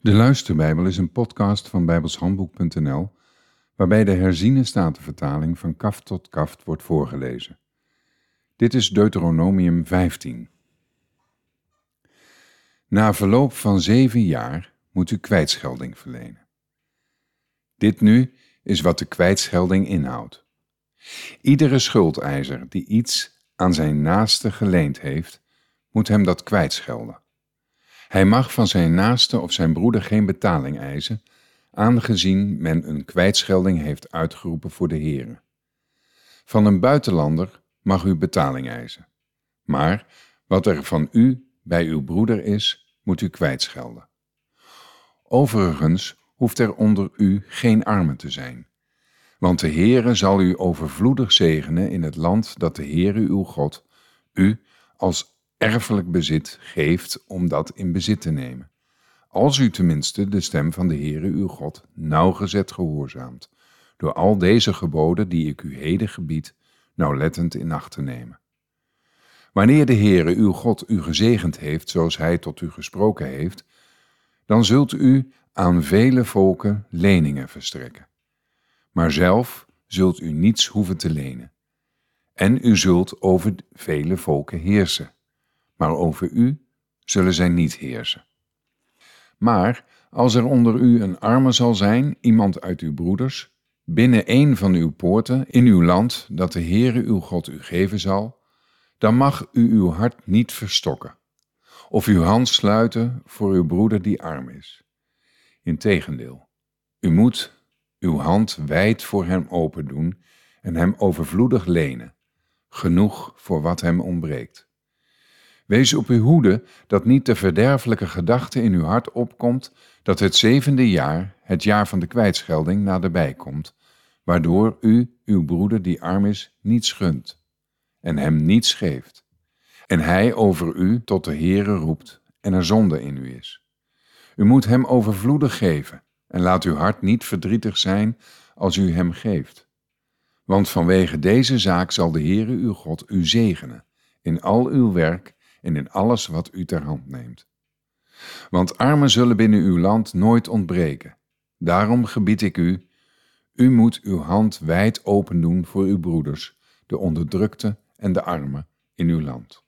De Luisterbijbel is een podcast van bijbelshandboek.nl waarbij de herziene statenvertaling van kaft tot kaft wordt voorgelezen. Dit is Deuteronomium 15. Na verloop van zeven jaar moet u kwijtschelding verlenen. Dit nu is wat de kwijtschelding inhoudt. Iedere schuldeiser die iets aan zijn naaste geleend heeft, moet hem dat kwijtschelden. Hij mag van zijn naaste of zijn broeder geen betaling eisen, aangezien men een kwijtschelding heeft uitgeroepen voor de heren. Van een buitenlander mag u betaling eisen, maar wat er van u bij uw broeder is, moet u kwijtschelden. Overigens hoeft er onder u geen armen te zijn, want de Heere zal u overvloedig zegenen in het land dat de Heere uw God u als erfelijk bezit geeft om dat in bezit te nemen. Als u tenminste de stem van de Heere uw God nauwgezet gehoorzaamt, door al deze geboden die ik u heden gebied, nauwlettend in acht te nemen. Wanneer de Heere uw God u gezegend heeft, zoals hij tot u gesproken heeft, dan zult u aan vele volken leningen verstrekken. Maar zelf zult u niets hoeven te lenen. En u zult over vele volken heersen maar over u zullen zij niet heersen. Maar als er onder u een arme zal zijn, iemand uit uw broeders, binnen een van uw poorten, in uw land, dat de Heere uw God u geven zal, dan mag u uw hart niet verstokken, of uw hand sluiten voor uw broeder die arm is. Integendeel, u moet uw hand wijd voor hem open doen en hem overvloedig lenen, genoeg voor wat hem ontbreekt. Wees op uw hoede dat niet de verderfelijke gedachte in uw hart opkomt dat het zevende jaar, het jaar van de kwijtschelding, naderbij komt, waardoor u uw broeder die arm is niets gunt en hem niets geeft, en hij over u tot de Heere roept en er zonde in u is. U moet hem overvloedig geven en laat uw hart niet verdrietig zijn als u hem geeft. Want vanwege deze zaak zal de Heere uw God u zegenen in al uw werk en in alles wat u ter hand neemt. Want armen zullen binnen uw land nooit ontbreken. Daarom gebied ik u, u moet uw hand wijd open doen voor uw broeders, de onderdrukte en de armen in uw land.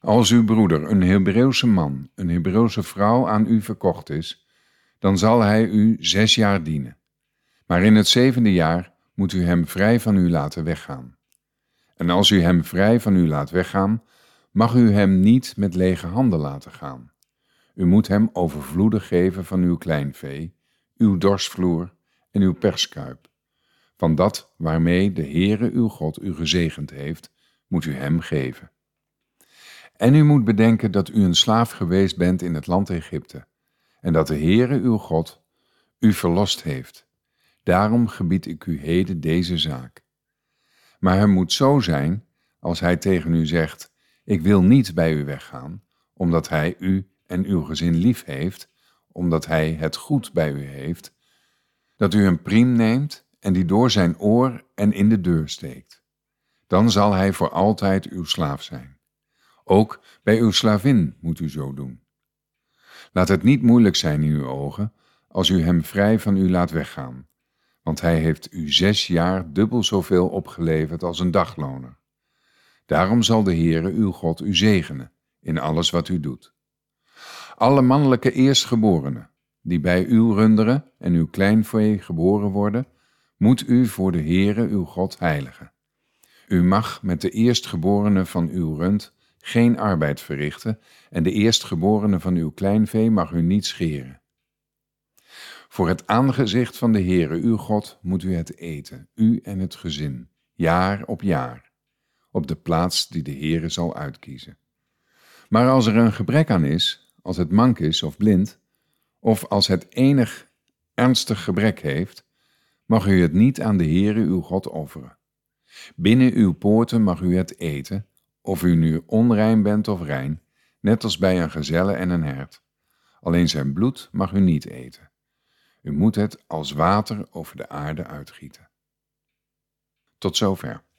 Als uw broeder, een Hebreeuwse man, een Hebreeuwse vrouw aan u verkocht is, dan zal hij u zes jaar dienen. Maar in het zevende jaar moet u hem vrij van u laten weggaan. En als u hem vrij van u laat weggaan, mag u hem niet met lege handen laten gaan. U moet hem overvloedig geven van uw kleinvee, uw dorsvloer en uw perskuip. Van dat waarmee de Heere uw God u gezegend heeft, moet u hem geven. En u moet bedenken dat u een slaaf geweest bent in het land Egypte, en dat de Heere uw God u verlost heeft. Daarom gebied ik u heden deze zaak. Maar het moet zo zijn, als hij tegen u zegt, ik wil niet bij u weggaan, omdat hij u en uw gezin lief heeft, omdat hij het goed bij u heeft, dat u een priem neemt en die door zijn oor en in de deur steekt. Dan zal hij voor altijd uw slaaf zijn. Ook bij uw slavin moet u zo doen. Laat het niet moeilijk zijn in uw ogen als u hem vrij van u laat weggaan, want hij heeft u zes jaar dubbel zoveel opgeleverd als een dagloner. Daarom zal de Heere uw God u zegenen in alles wat u doet. Alle mannelijke eerstgeborenen die bij uw runderen en uw kleinvee geboren worden, moet u voor de Heere uw God heiligen. U mag met de eerstgeborene van uw rund geen arbeid verrichten en de eerstgeborene van uw kleinvee mag u niet scheren. Voor het aangezicht van de Heere uw God moet u het eten, u en het gezin, jaar op jaar op de plaats die de Heere zal uitkiezen. Maar als er een gebrek aan is, als het mank is of blind, of als het enig ernstig gebrek heeft, mag u het niet aan de Heere uw God offeren. Binnen uw poorten mag u het eten, of u nu onrein bent of rein, net als bij een gezelle en een hert. Alleen zijn bloed mag u niet eten. U moet het als water over de aarde uitgieten. Tot zover.